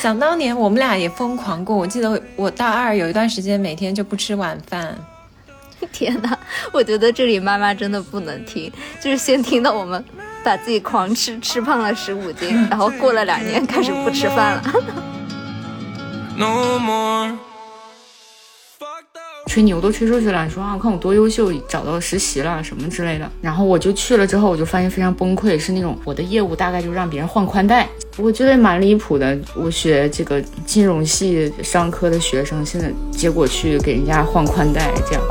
想当年我们俩也疯狂过，我记得我大二有一段时间每天就不吃晚饭。天哪，我觉得这里妈妈真的不能听，就是先听到我们把自己狂吃，吃胖了十五斤，然后过了两年开始不吃饭了。吹牛都吹出去了，你说啊，我看我多优秀，找到实习了什么之类的。然后我就去了之后，我就发现非常崩溃，是那种我的业务大概就让别人换宽带，我觉得蛮离谱的。我学这个金融系商科的学生，现在结果去给人家换宽带，这样。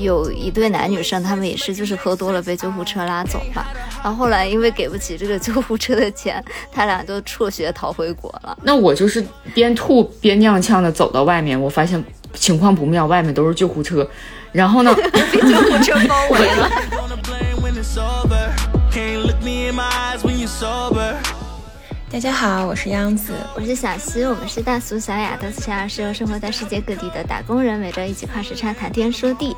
有一对男女生，他们也是就是喝多了被救护车拉走嘛，然后后来因为给不起这个救护车的钱，他俩都辍学逃回国了。那我就是边吐边踉跄的走到外面，我发现情况不妙，外面都是救护车，然后呢，被救护车包围了。大家好，我是央子，我是小溪，我们是大俗小雅的小雅，是由生活在世界各地的打工人，每周一起跨时差谈天说地。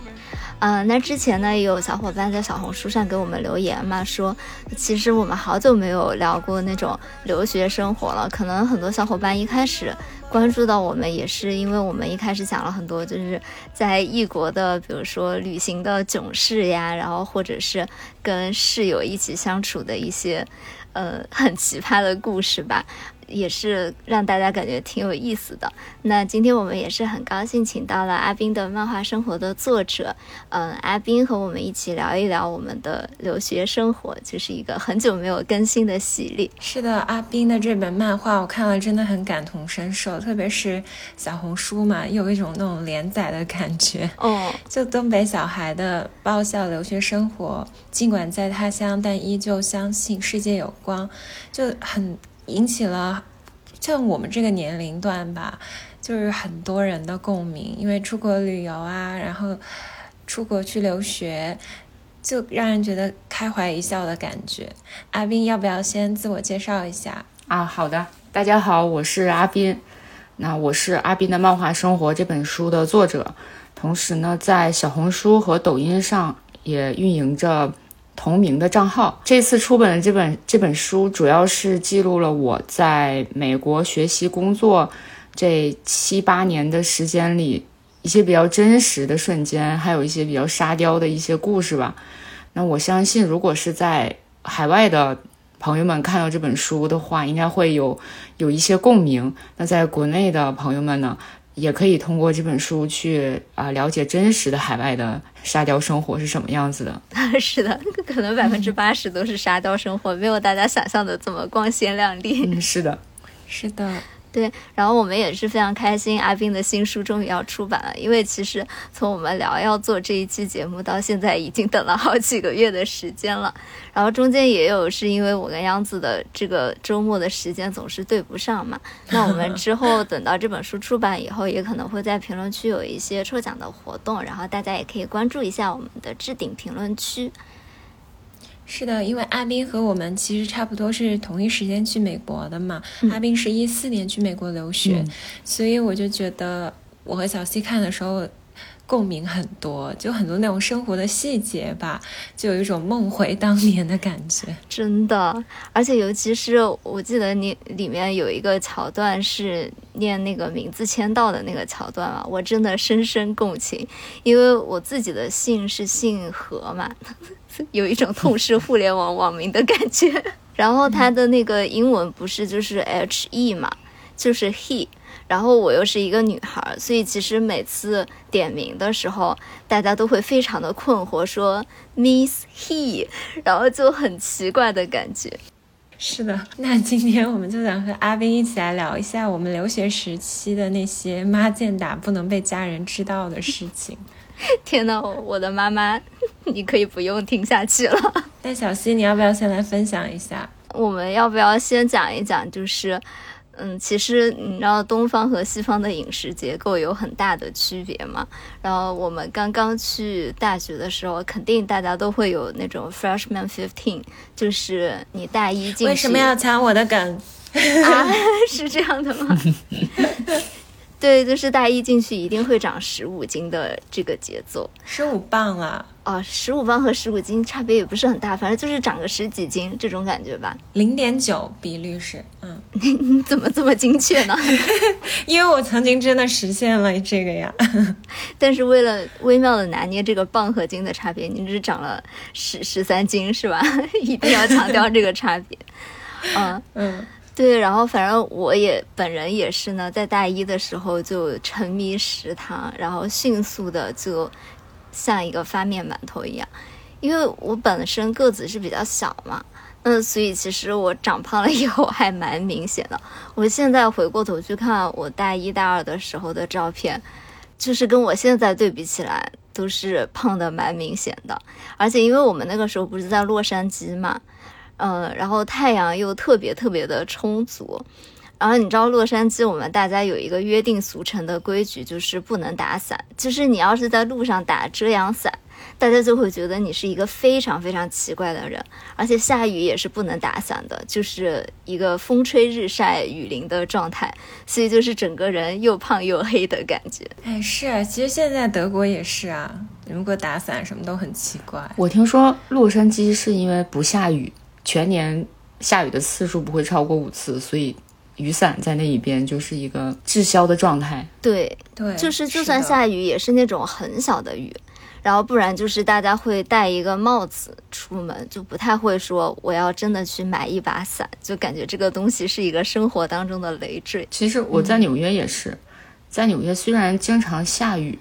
嗯，那之前呢，也有小伙伴在小红书上给我们留言嘛，说其实我们好久没有聊过那种留学生活了。可能很多小伙伴一开始关注到我们，也是因为我们一开始讲了很多就是在异国的，比如说旅行的囧事呀，然后或者是跟室友一起相处的一些，呃，很奇葩的故事吧。也是让大家感觉挺有意思的。那今天我们也是很高兴，请到了阿斌的漫画生活的作者，嗯，阿斌和我们一起聊一聊我们的留学生活，就是一个很久没有更新的洗礼。是的，阿斌的这本漫画我看了，真的很感同身受，特别是小红书嘛，有一种那种连载的感觉。哦，就东北小孩的爆笑留学生活，尽管在他乡，但依旧相信世界有光，就很。引起了像我们这个年龄段吧，就是很多人的共鸣，因为出国旅游啊，然后出国去留学，就让人觉得开怀一笑的感觉。阿斌，要不要先自我介绍一下啊？好的，大家好，我是阿斌，那我是阿斌的漫画生活这本书的作者，同时呢，在小红书和抖音上也运营着。同名的账号，这次出本的这本这本书主要是记录了我在美国学习工作这七八年的时间里一些比较真实的瞬间，还有一些比较沙雕的一些故事吧。那我相信，如果是在海外的朋友们看到这本书的话，应该会有有一些共鸣。那在国内的朋友们呢？也可以通过这本书去啊了解真实的海外的沙雕生活是什么样子的。是的，可能百分之八十都是沙雕生活，没有大家想象的这么光鲜亮丽。嗯，是的，是的。对，然后我们也是非常开心，阿斌的新书终于要出版了。因为其实从我们聊要做这一期节目到现在，已经等了好几个月的时间了。然后中间也有是因为我跟央子的这个周末的时间总是对不上嘛。那我们之后 等到这本书出版以后，也可能会在评论区有一些抽奖的活动，然后大家也可以关注一下我们的置顶评论区。是的，因为阿斌和我们其实差不多是同一时间去美国的嘛。阿斌是一四年去美国留学，所以我就觉得我和小西看的时候共鸣很多，就很多那种生活的细节吧，就有一种梦回当年的感觉。真的，而且尤其是我记得你里面有一个桥段是念那个名字签到的那个桥段嘛，我真的深深共情，因为我自己的姓是姓何嘛。有一种痛失互联网网名的感觉。然后他的那个英文不是就是 H E 嘛，就是 He。然后我又是一个女孩，所以其实每次点名的时候，大家都会非常的困惑，说 Miss He，然后就很奇怪的感觉。是的，那今天我们就想和阿斌一起来聊一下我们留学时期的那些妈见打不能被家人知道的事情。天呐，我的妈妈，你可以不用听下去了。那小溪，你要不要先来分享一下？我们要不要先讲一讲？就是，嗯，其实你知道东方和西方的饮食结构有很大的区别嘛？然后我们刚刚去大学的时候，肯定大家都会有那种 freshman fifteen，就是你大一进去。为什么要抢我的梗？啊，是这样的吗？对，就是大一进去一定会长十五斤的这个节奏，十五磅了。哦，十五磅和十五斤差别也不是很大，反正就是长个十几斤这种感觉吧。零点九比率是，嗯，你怎么这么精确呢？因为我曾经真的实现了这个呀。但是为了微妙的拿捏这个磅和斤的差别，你只长了十十三斤是吧？一定要强调这个差别。嗯嗯，对，然后反正我也本人也是呢，在大一的时候就沉迷食堂，然后迅速的就像一个发面馒头一样，因为我本身个子是比较小嘛，嗯，所以其实我长胖了以后还蛮明显的。我现在回过头去看我大一大二的时候的照片，就是跟我现在对比起来，都是胖的蛮明显的。而且因为我们那个时候不是在洛杉矶嘛。嗯，然后太阳又特别特别的充足，然后你知道洛杉矶，我们大家有一个约定俗成的规矩，就是不能打伞。就是你要是在路上打遮阳伞，大家就会觉得你是一个非常非常奇怪的人。而且下雨也是不能打伞的，就是一个风吹日晒雨淋的状态，所以就是整个人又胖又黑的感觉。哎，是啊，其实现在德国也是啊，如果打伞什么都很奇怪。我听说洛杉矶是因为不下雨。全年下雨的次数不会超过五次，所以雨伞在那一边就是一个滞销的状态。对对，就是就算下雨也是那种很小的雨，然后不然就是大家会戴一个帽子出门，就不太会说我要真的去买一把伞，就感觉这个东西是一个生活当中的累赘。其实我在纽约也是，在纽约虽然经常下雨，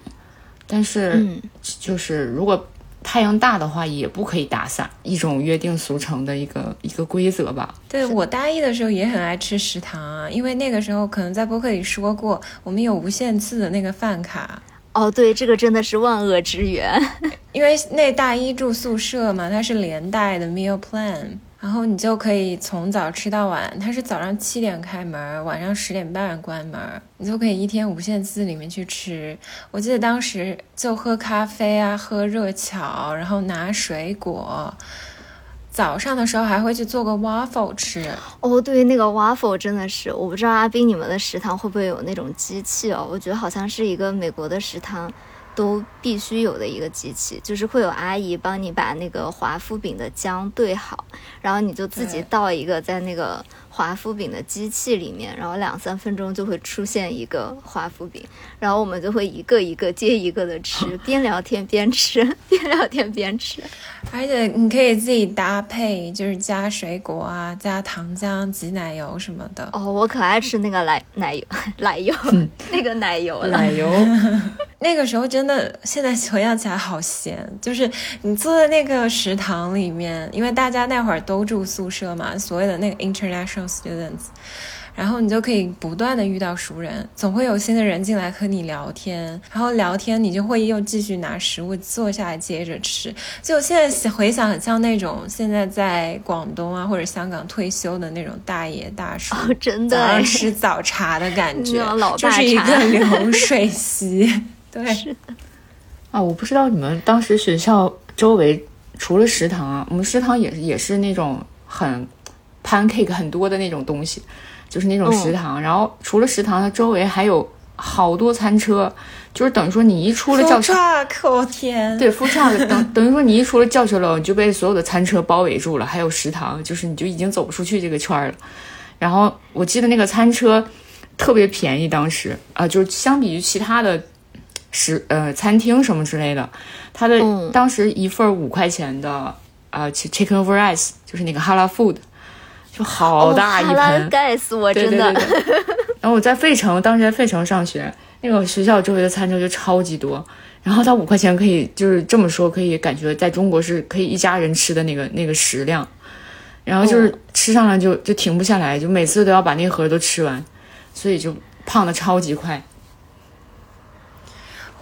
但是就是如果。太阳大的话也不可以打伞，一种约定俗成的一个一个规则吧。对我大一的时候也很爱吃食堂啊，因为那个时候可能在播客里说过，我们有无限次的那个饭卡。哦，对，这个真的是万恶之源。因为那大一住宿舍嘛，它是连带的 meal plan。然后你就可以从早吃到晚，它是早上七点开门，晚上十点半关门，你就可以一天无限次里面去吃。我记得当时就喝咖啡啊，喝热巧，然后拿水果。早上的时候还会去做个 waffle 吃。哦，对，那个 waffle 真的是，我不知道阿斌你们的食堂会不会有那种机器哦？我觉得好像是一个美国的食堂。都必须有的一个机器，就是会有阿姨帮你把那个华夫饼的浆兑好，然后你就自己倒一个在那个华夫饼的机器里面，然后两三分钟就会出现一个华夫饼，然后我们就会一个一个接一个的吃，边聊天边吃，边聊天边吃。而且你可以自己搭配，就是加水果啊，加糖浆、挤奶油什么的。哦，我可爱吃那个奶 奶油，奶油，那个奶油，奶油。那个时候真的，现在回想起来好咸。就是你坐在那个食堂里面，因为大家那会儿都住宿舍嘛，所谓的那个 international students。然后你就可以不断的遇到熟人，总会有新的人进来和你聊天，然后聊天你就会又继续拿食物坐下来接着吃。就现在回想，很像那种现在在广东啊或者香港退休的那种大爷大叔，真的早上吃早茶的感觉，老就是一个流水席。对，是的。啊，我不知道你们当时学校周围除了食堂啊，我们食堂也是也是那种很 pancake 很多的那种东西。就是那种食堂，然后除了食堂，它周围还有好多餐车，就是等于说你一出了教学楼，我天，对，副驾等 等于说你一出了教学楼，你就被所有的餐车包围住了，还有食堂，就是你就已经走不出去这个圈了。然后我记得那个餐车特别便宜，当时啊，就是相比于其他的食呃餐厅什么之类的，它的当时一份五块钱的啊，chicken over rice，就是那个 halal food。就好大一盆，盖死我真的。然后我在费城，当时在费城上学，那个学校周围的餐车就超级多。然后他五块钱可以，就是这么说，可以感觉在中国是可以一家人吃的那个那个食量。然后就是吃上来就就停不下来，就每次都要把那盒都吃完，所以就胖的超级快。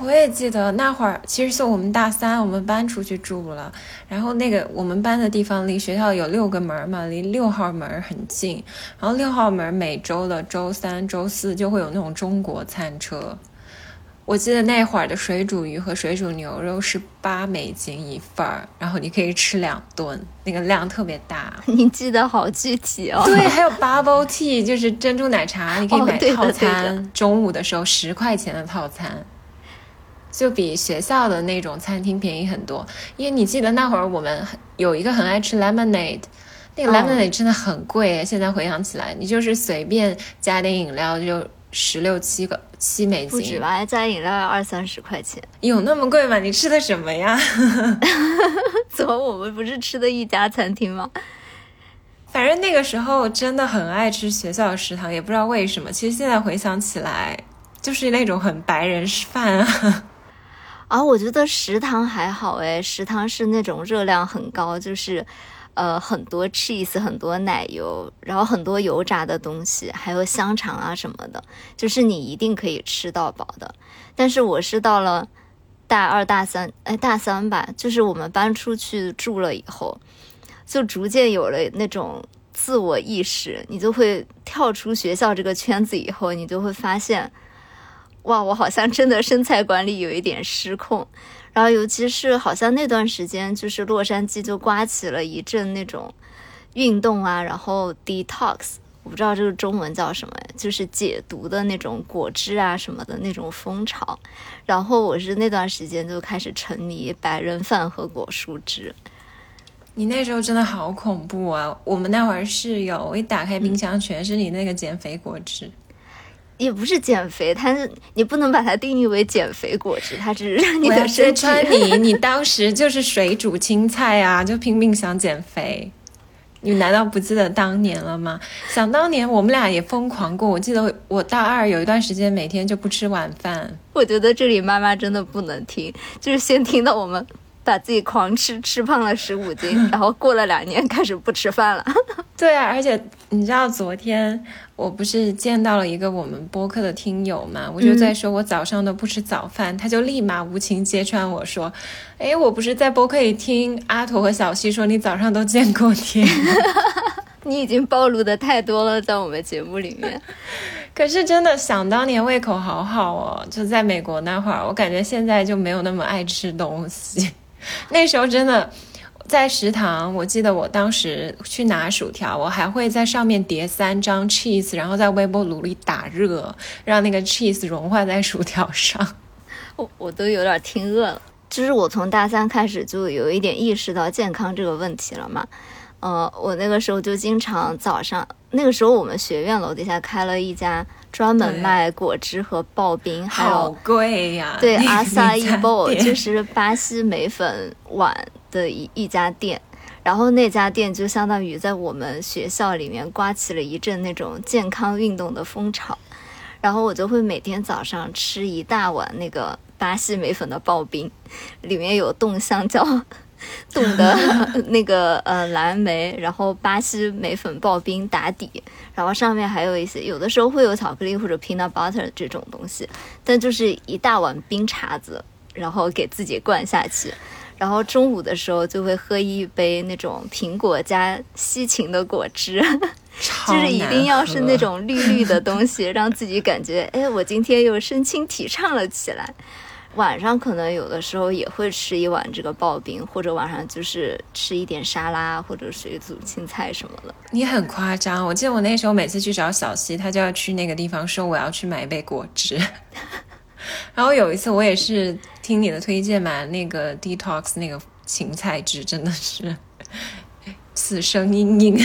我也记得那会儿，其实是我们大三，我们搬出去住了。然后那个我们搬的地方离学校有六个门嘛，离六号门很近。然后六号门每周的周三、周四就会有那种中国餐车。我记得那会儿的水煮鱼和水煮牛肉是八美金一份儿，然后你可以吃两顿，那个量特别大。你记得好具体哦。对，还有 bubble tea，就是珍珠奶茶，你可以买套餐。中午的时候十块钱的套餐。就比学校的那种餐厅便宜很多。因为你记得那会儿我们有一个很爱吃 lemonade，那个 lemonade 真的很贵。现在回想起来，你就是随便加点饮料就十六七个七美金，不止吧？加饮料要二三十块钱，有那么贵吗？你吃的什么呀？怎么我们不是吃的一家餐厅吗？反正那个时候真的很爱吃学校的食堂，也不知道为什么。其实现在回想起来，就是那种很白人饭啊。啊，我觉得食堂还好诶，食堂是那种热量很高，就是呃很多 cheese，很多奶油，然后很多油炸的东西，还有香肠啊什么的，就是你一定可以吃到饱的。但是我是到了大二大三，哎大三吧，就是我们搬出去住了以后。就逐渐有了那种自我意识，你就会跳出学校这个圈子以后，你就会发现，哇，我好像真的身材管理有一点失控。然后，尤其是好像那段时间，就是洛杉矶就刮起了一阵那种运动啊，然后 detox，我不知道这个中文叫什么，就是解毒的那种果汁啊什么的那种风潮。然后我是那段时间就开始沉迷白人饭和果蔬汁。你那时候真的好恐怖啊！我们那会儿室友一打开冰箱，全是你那个减肥果汁，也不是减肥，它是你不能把它定义为减肥果汁，它只是让你的身体。你，你当时就是水煮青菜啊，就拼命想减肥。你难道不记得当年了吗？想当年我们俩也疯狂过。我记得我大二有一段时间每天就不吃晚饭。我觉得这里妈妈真的不能听，就是先听到我们。把自己狂吃，吃胖了十五斤，然后过了两年开始不吃饭了。对啊，而且你知道昨天我不是见到了一个我们播客的听友嘛？我就在说我早上都不吃早饭，他就立马无情揭穿我说：“哎，我不是在播客里听阿土和小西说你早上都见过天。”你已经暴露的太多了，在我们节目里面。可是真的想当年胃口好好哦，就在美国那会儿，我感觉现在就没有那么爱吃东西。那时候真的在食堂，我记得我当时去拿薯条，我还会在上面叠三张 cheese，然后在微波炉里打热，让那个 cheese 融化在薯条上。我我都有点听饿了。就是我从大三开始就有一点意识到健康这个问题了嘛。呃，我那个时候就经常早上，那个时候我们学院楼底下开了一家。专门卖果汁和刨冰，还有贵呀！对，阿萨伊 bowl 就是巴西美粉碗的一一家店，然后那家店就相当于在我们学校里面刮起了一阵那种健康运动的风潮，然后我就会每天早上吃一大碗那个巴西莓粉的刨冰，里面有冻香蕉。冻的那个 呃蓝莓，然后巴西莓粉刨冰打底，然后上面还有一些，有的时候会有巧克力或者 peanut butter 这种东西，但就是一大碗冰碴子，然后给自己灌下去，然后中午的时候就会喝一杯那种苹果加西芹的果汁，就是一定要是那种绿绿的东西，让自己感觉哎，我今天又身轻体畅了起来。晚上可能有的时候也会吃一碗这个刨冰，或者晚上就是吃一点沙拉或者水煮青菜什么的。你很夸张，我记得我那时候每次去找小西，他就要去那个地方说我要去买一杯果汁。然后有一次我也是听你的推荐买那个 detox 那个芹菜汁，真的是。此生阴影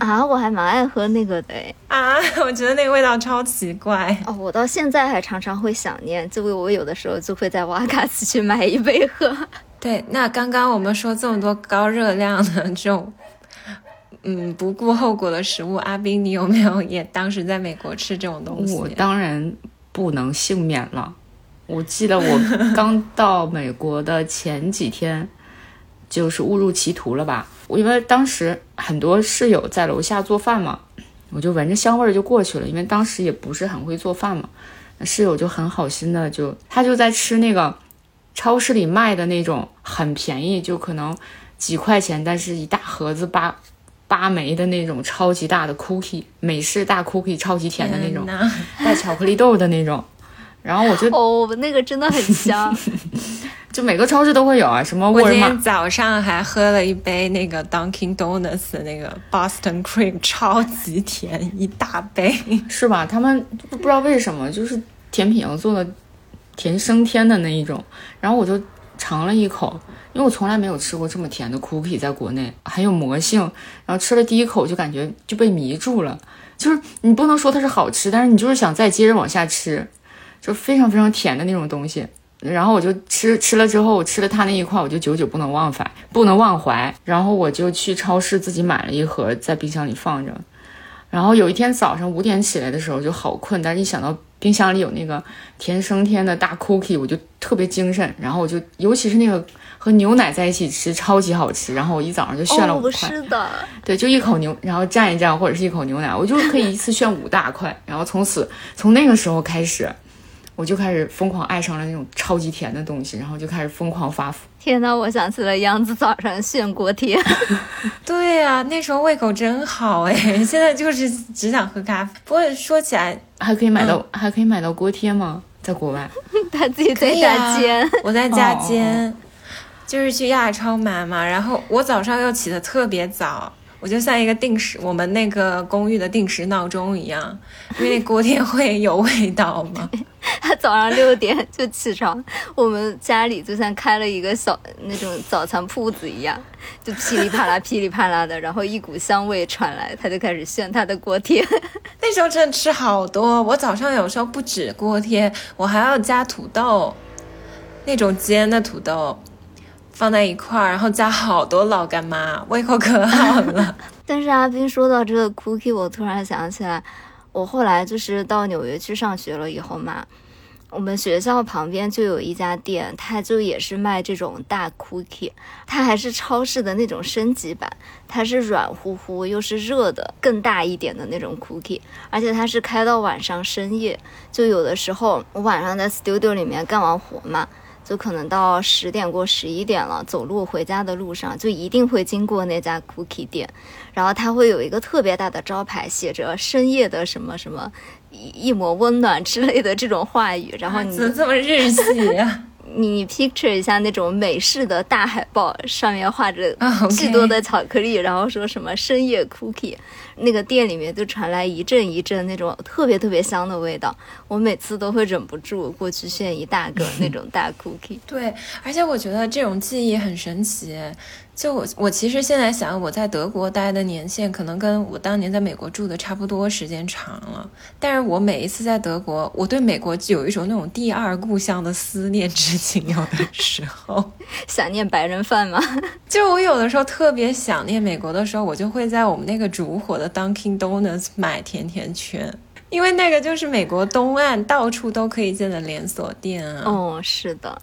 啊！我还蛮爱喝那个的啊！我觉得那个味道超奇怪哦，我到现在还常常会想念，就我有的时候就会在瓦卡斯去买一杯喝。对，那刚刚我们说这么多高热量的这种，嗯，不顾后果的食物，阿斌，你有没有也当时在美国吃这种东西？我当然不能幸免了。我记得我刚到美国的前几天，就是误入歧途了吧。我因为当时很多室友在楼下做饭嘛，我就闻着香味儿就过去了。因为当时也不是很会做饭嘛，那室友就很好心的就他就在吃那个超市里卖的那种很便宜，就可能几块钱，但是一大盒子八八枚的那种超级大的 cookie，美式大 cookie，超级甜的那种，带巧克力豆的那种。然后我就哦，那个真的很香。就每个超市都会有啊，什么？我今天早上还喝了一杯那个 Dunkin' Donuts 的那个 Boston Cream，超级甜，一大杯，是吧？他们不知道为什么，就是甜品做的甜升天的那一种。然后我就尝了一口，因为我从来没有吃过这么甜的 cookie，在国内很有魔性。然后吃了第一口就感觉就被迷住了，就是你不能说它是好吃，但是你就是想再接着往下吃，就非常非常甜的那种东西。然后我就吃吃了之后，我吃了它那一块，我就久久不能忘怀，不能忘怀。然后我就去超市自己买了一盒，在冰箱里放着。然后有一天早上五点起来的时候就好困，但是一想到冰箱里有那个甜升天的大 cookie，我就特别精神。然后我就尤其是那个和牛奶在一起吃，超级好吃。然后我一早上就炫了五块，是的，对，就一口牛，然后蘸一蘸，或者是一口牛奶，我就可以一次炫五大块。然后从此从那个时候开始。我就开始疯狂爱上了那种超级甜的东西，然后就开始疯狂发福。天呐，我想起了杨子早上炫锅贴。对呀，那时候胃口真好哎，现在就是只想喝咖啡。不过说起来，还可以买到还可以买到锅贴吗？在国外？他自己在家煎，我在家煎，就是去亚超买嘛。然后我早上又起的特别早。我就像一个定时，我们那个公寓的定时闹钟一样，因为那锅贴会有味道嘛。他 早上六点就起床，我们家里就像开了一个小那种早餐铺子一样，就噼里啪啦、噼里啪啦的，然后一股香味传来，他就开始炫他的锅贴。那时候真的吃好多，我早上有时候不止锅贴，我还要加土豆，那种煎的土豆。放在一块儿，然后加好多老干妈，胃口可好了。但是阿斌说到这个 cookie，我突然想起来，我后来就是到纽约去上学了以后嘛，我们学校旁边就有一家店，它就也是卖这种大 cookie，它还是超市的那种升级版，它是软乎乎又是热的，更大一点的那种 cookie，而且它是开到晚上深夜，就有的时候我晚上在 studio 里面干完活嘛。就可能到十点过十一点了，走路回家的路上就一定会经过那家 cookie 店，然后它会有一个特别大的招牌，写着“深夜的什么什么一一抹温暖”之类的这种话语，然后你怎么这么日系呀？你 picture 一下那种美式的大海报，上面画着巨多的巧克力，然后说什么深夜 cookie，那个店里面就传来一阵一阵那种特别特别香的味道，我每次都会忍不住过去炫一大个那种大 cookie。对，而且我觉得这种记忆很神奇。就我，我其实现在想，我在德国待的年限可能跟我当年在美国住的差不多，时间长了。但是我每一次在德国，我对美国就有一种那种第二故乡的思念之情。有的时候 想念白人饭吗？就我有的时候特别想念美国的时候，我就会在我们那个烛火的 Dunkin' Donuts 买甜甜圈，因为那个就是美国东岸到处都可以见的连锁店啊。哦，是的。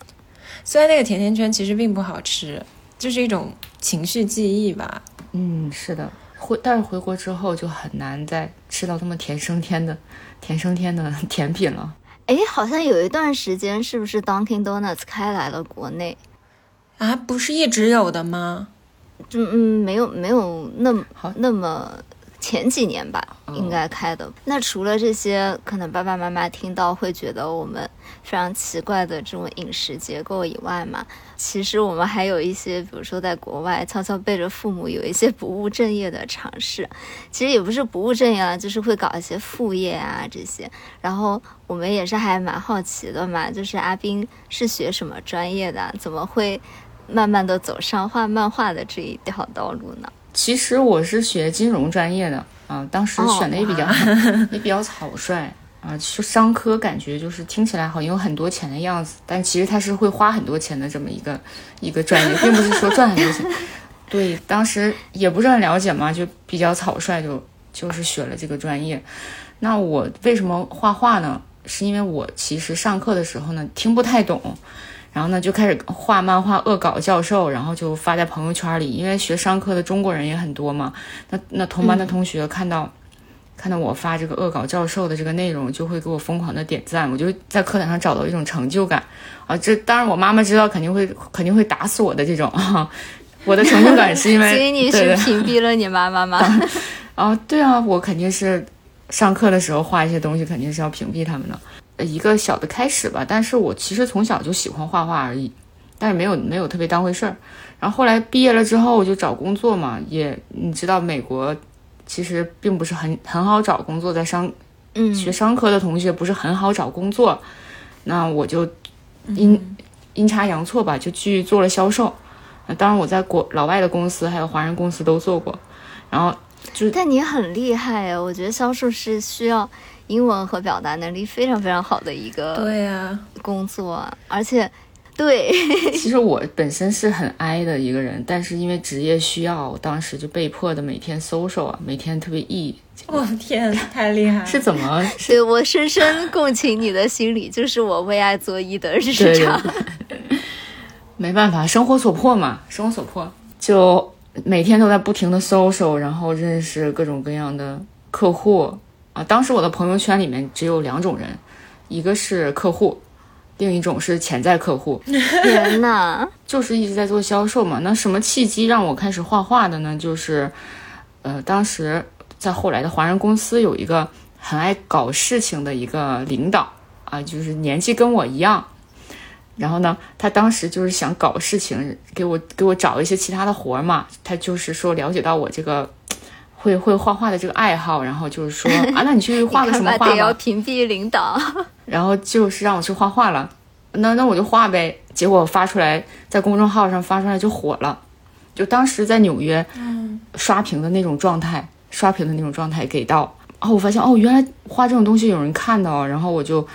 虽然那个甜甜圈其实并不好吃。就是一种情绪记忆吧。嗯，是的，回但是回国之后就很难再吃到那么甜升天的甜升天的甜品了。哎，好像有一段时间，是不是 Dunkin' Donuts 开来了国内？啊，不是一直有的吗？就嗯，没有没有那么好那么。前几年吧，应该开的。那除了这些，可能爸爸妈妈听到会觉得我们非常奇怪的这种饮食结构以外嘛，其实我们还有一些，比如说在国外悄悄背着父母有一些不务正业的尝试。其实也不是不务正业啊，就是会搞一些副业啊这些。然后我们也是还蛮好奇的嘛，就是阿斌是学什么专业的？怎么会慢慢的走上画漫画的这一条道路呢？其实我是学金融专业的啊，当时选的也比较也比较草率啊，就商科感觉就是听起来好像有很多钱的样子，但其实它是会花很多钱的这么一个一个专业，并不是说赚很多钱。对，当时也不是很了解嘛，就比较草率，就就是学了这个专业。那我为什么画画呢？是因为我其实上课的时候呢听不太懂。然后呢，就开始画漫画恶搞教授，然后就发在朋友圈里。因为学商科的中国人也很多嘛，那那同班的同学看到看到我发这个恶搞教授的这个内容，就会给我疯狂的点赞。我就在课堂上找到一种成就感啊！这当然我妈妈知道肯定会肯定会打死我的这种啊！我的成就感是因为所以你是屏蔽了你妈妈吗？啊，对啊，我肯定是上课的时候画一些东西，肯定是要屏蔽他们的。一个小的开始吧，但是我其实从小就喜欢画画而已，但是没有没有特别当回事儿。然后后来毕业了之后，我就找工作嘛，也你知道美国其实并不是很很好找工作，在商，嗯，学商科的同学不是很好找工作，那我就阴阴差阳错吧，就去做了销售。那当然我在国老外的公司还有华人公司都做过，然后就但你很厉害呀！我觉得销售是需要英文和表达能力非常非常好的一个对呀，工作，而且对，其实我本身是很 I 的一个人，但是因为职业需要，我当时就被迫的每天 social 啊，每天特别 E，我、天，太厉害了！是怎么？是对我深深共情你的心理，就是我为爱作揖的日常。没办法，生活所迫嘛，生活所迫，就每天都在不停的 social，然后认识各种各样的客户啊。当时我的朋友圈里面只有两种人，一个是客户，另一种是潜在客户。天呐，就是一直在做销售嘛。那什么契机让我开始画画的呢？就是，呃，当时在后来的华人公司有一个很爱搞事情的一个领导啊，就是年纪跟我一样。然后呢，他当时就是想搞事情，给我给我找一些其他的活儿嘛。他就是说了解到我这个会会画画的这个爱好，然后就是说 啊，那你去画个什么画吧得要。屏蔽领导。然后就是让我去画画了，那那我就画呗。结果发出来在公众号上发出来就火了，就当时在纽约，嗯。刷屏的那种状态，刷屏的那种状态给到，哦，我发现哦，原来画这种东西有人看到，然后我就，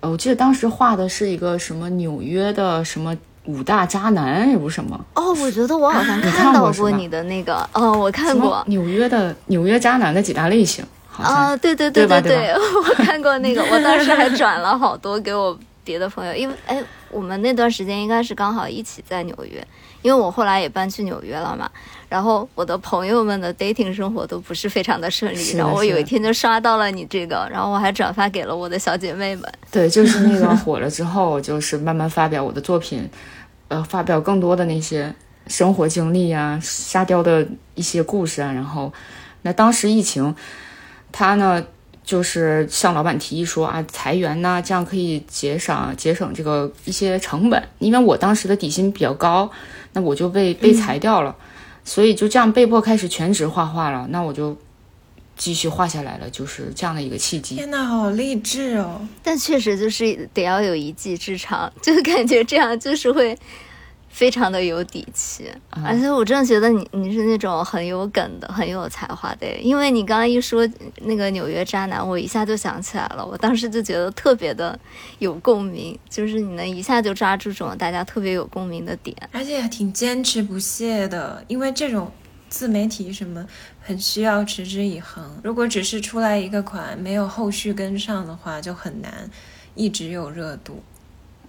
呃，我记得当时画的是一个什么纽约的什么五大渣男，也不是什么，哦，我觉得我好像看到过你的那个，哦，我看过。纽约的纽约渣男的几大类型，好像啊，对对对吧对对 我看过那个，我当时还转了好多给我别的朋友，因为哎，我们那段时间应该是刚好一起在纽约，因为我后来也搬去纽约了嘛。然后我的朋友们的 dating 生活都不是非常的顺利，然后我有一天就刷到了你这个，然后我还转发给了我的小姐妹们。对，就是那个 火了之后，就是慢慢发表我的作品，呃，发表更多的那些生活经历啊、沙雕的一些故事啊。然后，那当时疫情，他呢就是向老板提议说啊，裁员呐、这样可以节省节省这个一些成本。因为我当时的底薪比较高，那我就被被裁掉了，所以就这样被迫开始全职画画了。那我就继续画下来了，就是这样的一个契机。天哪，好励志哦！但确实就是得要有一技之长，就感觉这样就是会非常的有底气。啊而且我真的觉得你你是那种很有梗的、很有才华的，因为你刚刚一说那个纽约渣男，我一下就想起来了，我当时就觉得特别的有共鸣，就是你能一下就抓住这种大家特别有共鸣的点。而且挺坚持不懈的，因为这种自媒体什么很需要持之以恒。如果只是出来一个款，没有后续跟上的话，就很难一直有热度。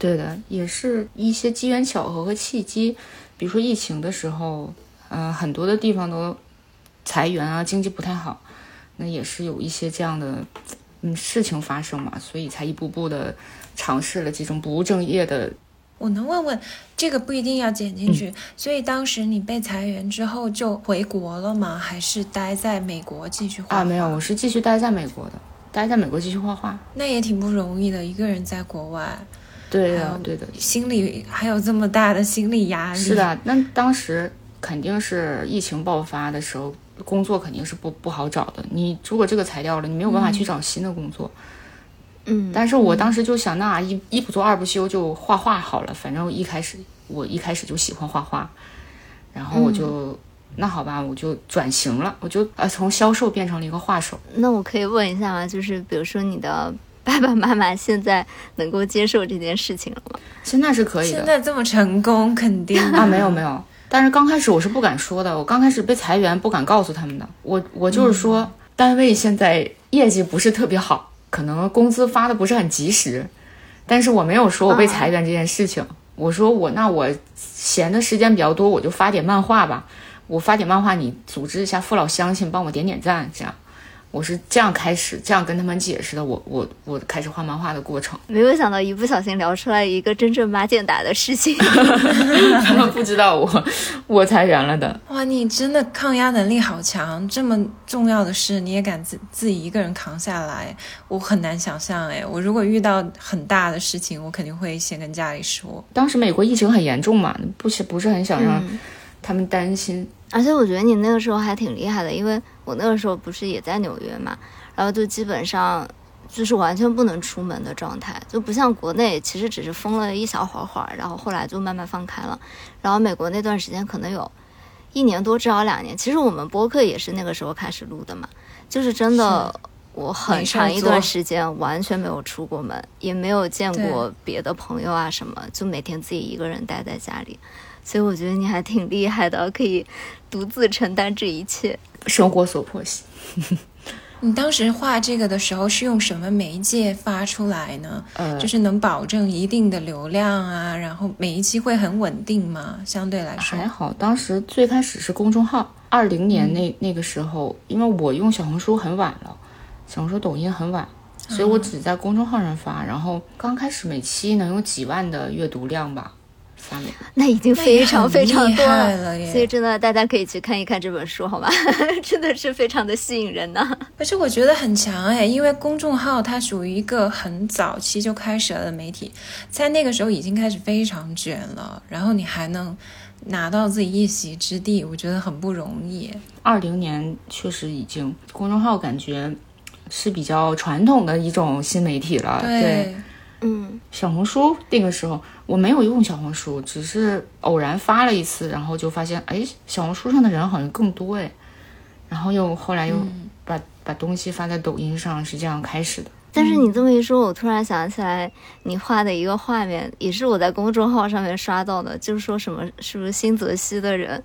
对的，也是一些机缘巧合和契机，比如说疫情的时候，呃，很多的地方都裁员啊，经济不太好，那也是有一些这样的嗯事情发生嘛，所以才一步步的尝试了这种不务正业的。我能问问，这个不一定要剪进嗯去。所以当时你被裁员之后就回国了吗？还是待在美国继续画画？啊，没有，我是继续待在美国的，待在美国继续画画。那也挺不容易的，一个人在国外，对的，对的，心理还有这么大的心理压力。是，的，那当时肯定是疫情爆发的时候，工作肯定是不不好找的。你如果这个裁掉了，你没有办法去找新的工作。嗯，但是我当时就想，那一一不做二不休，就画画好了。反正一开始我一开始就喜欢画画，然后我就、那好吧，我就转型了，我就呃从销售变成了一个画手。那我可以问一下吗？就是比如说你的爸爸妈妈现在能够接受这件事情了吗？现在是可以的现在这么成功，肯定啊，没有没有。但是刚开始我是不敢说的，我刚开始被裁员不敢告诉他们的。我我就是说，单位现在业绩不是特别好，可能工资发的不是很及时，但是我没有说我被裁员这件事情。我说我那我闲的时间比较多，我就发点漫画吧。我发点漫画，你组织一下父老乡亲，帮我点点赞，这样。我是这样开始，这样跟他们解释的。我我我开始画漫画的过程，没有想到一不小心聊出来一个真正马健打的事情。他们不知道我我裁员了的。哇，你真的抗压能力好强，这么重要的事你也敢自自己一个人扛下来，我很难想象哎。我如果遇到很大的事情，我肯定会先跟家里说。当时美国疫情很严重嘛，不是不是很想让嗯他们担心。而且我觉得你那个时候还挺厉害的，因为我那个时候不是也在纽约嘛，然后就基本上就是完全不能出门的状态，就不像国内，其实只是封了一小会儿会儿，然后后来就慢慢放开了。然后美国那段时间可能有一年多，至少两年。其实我们播客也是那个时候开始录的嘛，就是真的，我很长一段时间完全没有出过门，也没有见过别的朋友啊什么，就每天自己一个人待在家里。所以我觉得你还挺厉害的，可以独自承担这一切，生活所迫。你当时画这个的时候是用什么媒介发出来呢？呃，就是能保证一定的流量啊，然后每一期会很稳定吗？相对来说还好。当时最开始是公众号，二零年那那个时候，因为我用小红书很晚了，小红书、抖音很晚，所以我只在公众号上发。然后刚开始每期能有几万的阅读量吧。那已经非常非常多了，所以真的大家可以去看一看这本书，好吗？真的是非常的吸引人呢。而且我觉得很强哎，因为公众号它属于一个很早期就开始了的媒体，在那个时候已经开始非常卷了，然后你还能拿到自己一席之地，我觉得很不容易。二零年确实已经公众号感觉是比较传统的一种新媒体了，对。嗯，小红书那个时候我没有用小红书，只是偶然发了一次，然后就发现，哎，小红书上的人好像更多哎，然后又后来又把把东西发在抖音上，是这样开始的。但是你这么一说，我突然想起来，你画的一个画面也是我在公众号上面刷到的，就是说什么是不是新泽西的人。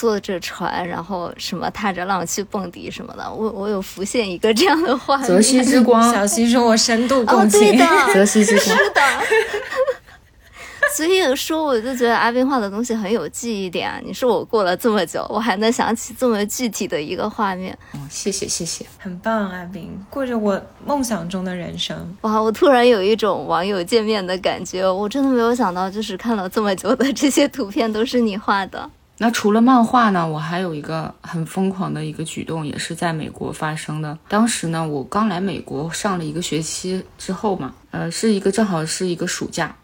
坐着船，然后什么踏着浪去蹦迪什么的，我我有浮现一个这样的画面。泽西之光，小溪说：“我深度共情。”对的，泽西之光是的。所以说，我就觉得阿斌画的东西很有记忆点啊。你说我过了这么久，我还能想起这么具体的一个画面。哦，谢谢谢谢，很棒，阿斌过着我梦想中的人生。哇，我突然有一种网友见面的感觉。我真的没有想到，就是看了这么久的这些图片都是你画的。那除了漫画呢？我还有一个很疯狂的一个举动，也是在美国发生的。当时呢，我刚来美国上了一个学期之后嘛，呃，是一个正好是一个暑假，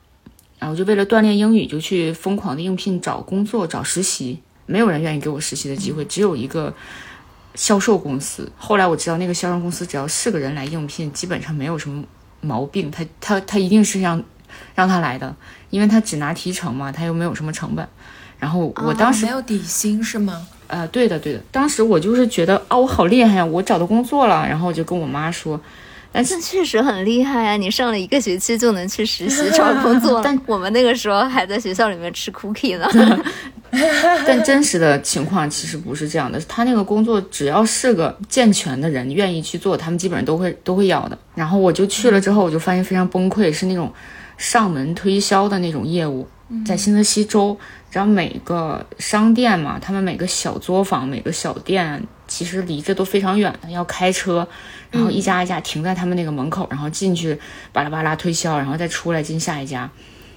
然后就为了锻炼英语，就去疯狂的应聘找工作、找实习。没有人愿意给我实习的机会，只有一个销售公司。后来我知道，那个销售公司只要是个人来应聘，基本上没有什么毛病。他他他一定是让让他来的，因为他只拿提成嘛，他又没有什么成本。然后我当时没有底薪是吗？呃，对的对的，当时我就是觉得啊，我好厉害呀，我找到工作了，然后我就跟我妈说，但是确实很厉害呀，你上了一个学期就能去实习找工作，但我们那个时候还在学校里面吃 cookie 呢。但真实的情况其实不是这样的，他那个工作只要是个健全的人愿意去做，他们基本上都会都会要的。然后我就去了之后，我就发现非常崩溃，是那种上门推销的那种业务，在新泽西州。然后每个商店嘛，他们每个小作坊、每个小店，其实离着都非常远的，要开车，然后一家一家停在他们那个门口，然后进去巴拉巴拉推销，然后再出来进下一家。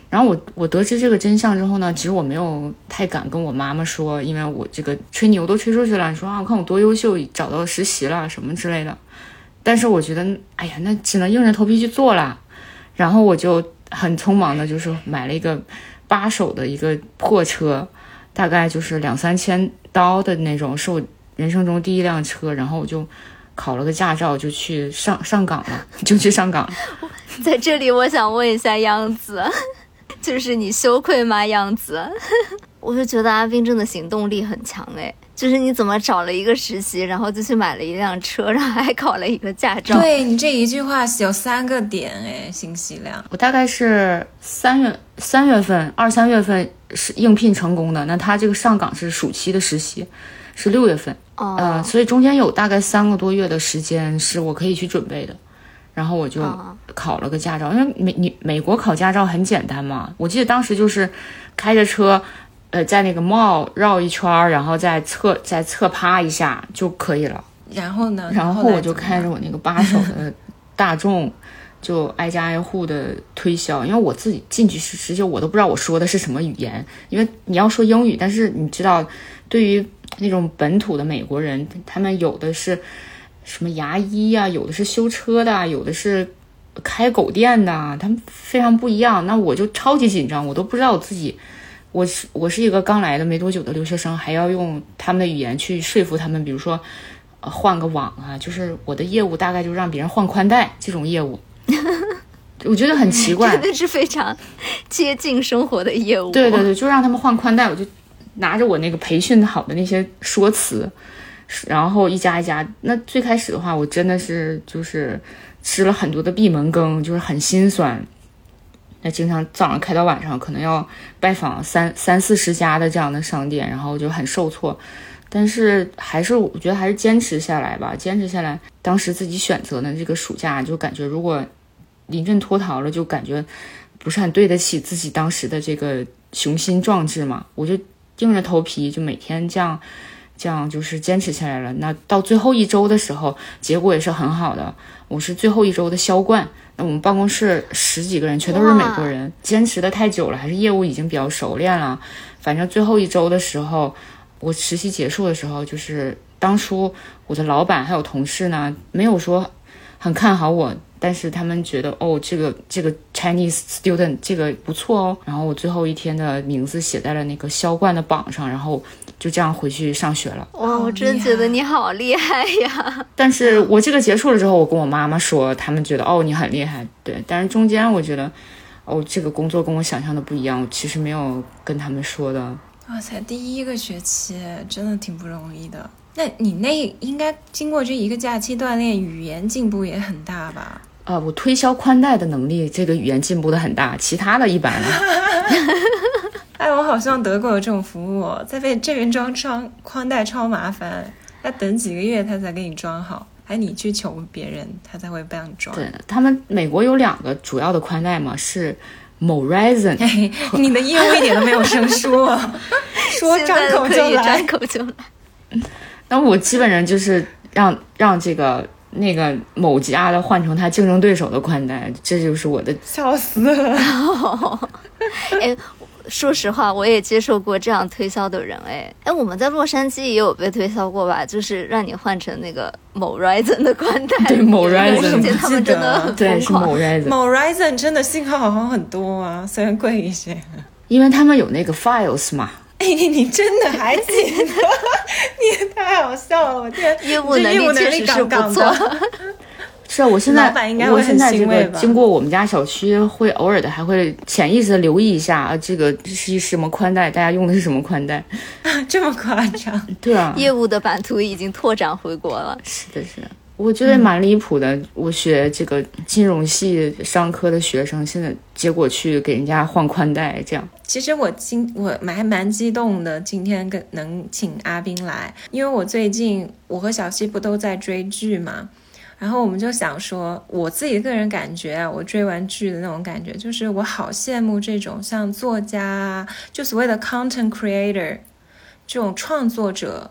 然后我我得知这个真相之后呢，其实我没有太敢跟我妈妈说，因为我这个吹牛都吹出去了，说啊，我看我多优秀，找到实习了什么之类的。但是我觉得，哎呀，那只能硬着头皮去做了。然后我就很匆忙的，就是买了一个。八手的一个破车，大概就是两三千刀的那种，是我人生中第一辆车。然后我就考了个驾照，就去上上岗了，就去上岗。在这里，我想问一下杨子，就是你羞愧吗？杨子，我就觉得阿斌真的行动力很强哎。就是你怎么找了一个实习，然后就去买了一辆车，然后还考了一个驾照。对你这一句话有三个点哎，信息量。我大概是三月三月份二三月份是应聘成功的，那他这个上岗是暑期的实习，是六月份，呃，所以中间有大概三个多月的时间是我可以去准备的，然后我就考了个驾照，因为美你美国考驾照很简单嘛，我记得当时就是开着车。呃，在那个 mall 绕一圈儿，然后再侧再侧趴一下就可以了。然后呢？然后我就开着我那个八手的大众，就挨家挨户的推销。因为我自己进去时，实际我都不知道我说的是什么语言。因为你要说英语，但是你知道，对于那种本土的美国人，他们有的是什么牙医呀，有的是修车的，有的是开狗店的，他们非常不一样。那我就超级紧张，我都不知道我自己。我是我是一个刚来的没多久的留学生，还要用他们的语言去说服他们。比如说，呃换个网啊，就是我的业务大概就让别人换宽带这种业务，我觉得很奇怪。真的是非常接近生活的业务。对对对，就让他们换宽带，我就拿着我那个培训好的那些说辞，然后一家一家。那最开始的话，我真的是就是吃了很多的闭门羹，就是很心酸。那经常早上开到晚上，可能要拜访三三四十家的这样的商店，然后就很受挫。但是还是我觉得还是坚持下来吧，坚持下来。当时自己选择的这个暑假，就感觉如果临阵脱逃了，就感觉不是很对得起自己当时的这个雄心壮志嘛。我就硬着头皮，就每天这样这样就是坚持下来了。那到最后一周的时候，结果也是很好的。我是最后一周的销冠。那我们办公室十几个人全都是美国人，坚持的太久了，还是业务已经比较熟练了。反正最后一周的时候，我实习结束的时候，就是当初我的老板还有同事呢，没有说很看好我，但是他们觉得哦，这个这个 Chinese student 这个不错哦。然后我最后一天的名字写在了那个销冠的榜上，然后。就这样回去上学了。哇，我真觉得你好厉害呀！但是我这个结束了之后，我跟我妈妈说，他们觉得哦你很厉害，对。但是中间我觉得，哦这个工作跟我想象的不一样，我其实没有跟他们说的。哇塞，第一个学期真的挺不容易的。那你那应该经过这一个假期锻炼，语言进步也很大吧？啊，我推销宽带的能力，这个语言进步的很大，其他的一般。哎，我好像德国有这种服务，在被这边装装宽带超麻烦，要等几个月他才给你装好，还你去求别人，他才会帮你装。对他们美国有两个主要的宽带嘛，是 Morizon。你的业务一点都没有生疏，说张口就来，张口就来。那我基本上就是让让这个那个某家的换成他竞争对手的宽带，这就是我的。笑死了。哎。说实话，我也接受过这样推销的人，哎哎，我们在洛杉矶也有被推销过吧？就是让你换成那个某 Ryzen 的宽带，对某 Ryzen，他们真的很对是某 Ryzen，某 Ryzen 真的信号好像很多啊，虽然贵一些，因为他们有那个 Files 嘛。哎，你真的还记得？你也太好笑了，我天，业务能力确实是不错。是啊，我现在我现在这个经过我们家小区，会偶尔的还会潜意识的留意一下啊，这个是什么宽带，大家用的是什么宽带？这么夸张？对啊，业务的版图已经拓展回国了。是的，是的，我觉得蛮离谱的。我学这个金融系商科的学生，现在结果去给人家换宽带，这样。其实我今我蛮蛮激动的，今天跟能请阿斌来，因为我最近我和小西不都在追剧嘛。然后我们就想说，我自己个人感觉啊，我追完剧的那种感觉，就是我好羡慕这种像作家，就所谓的 content creator 这种创作者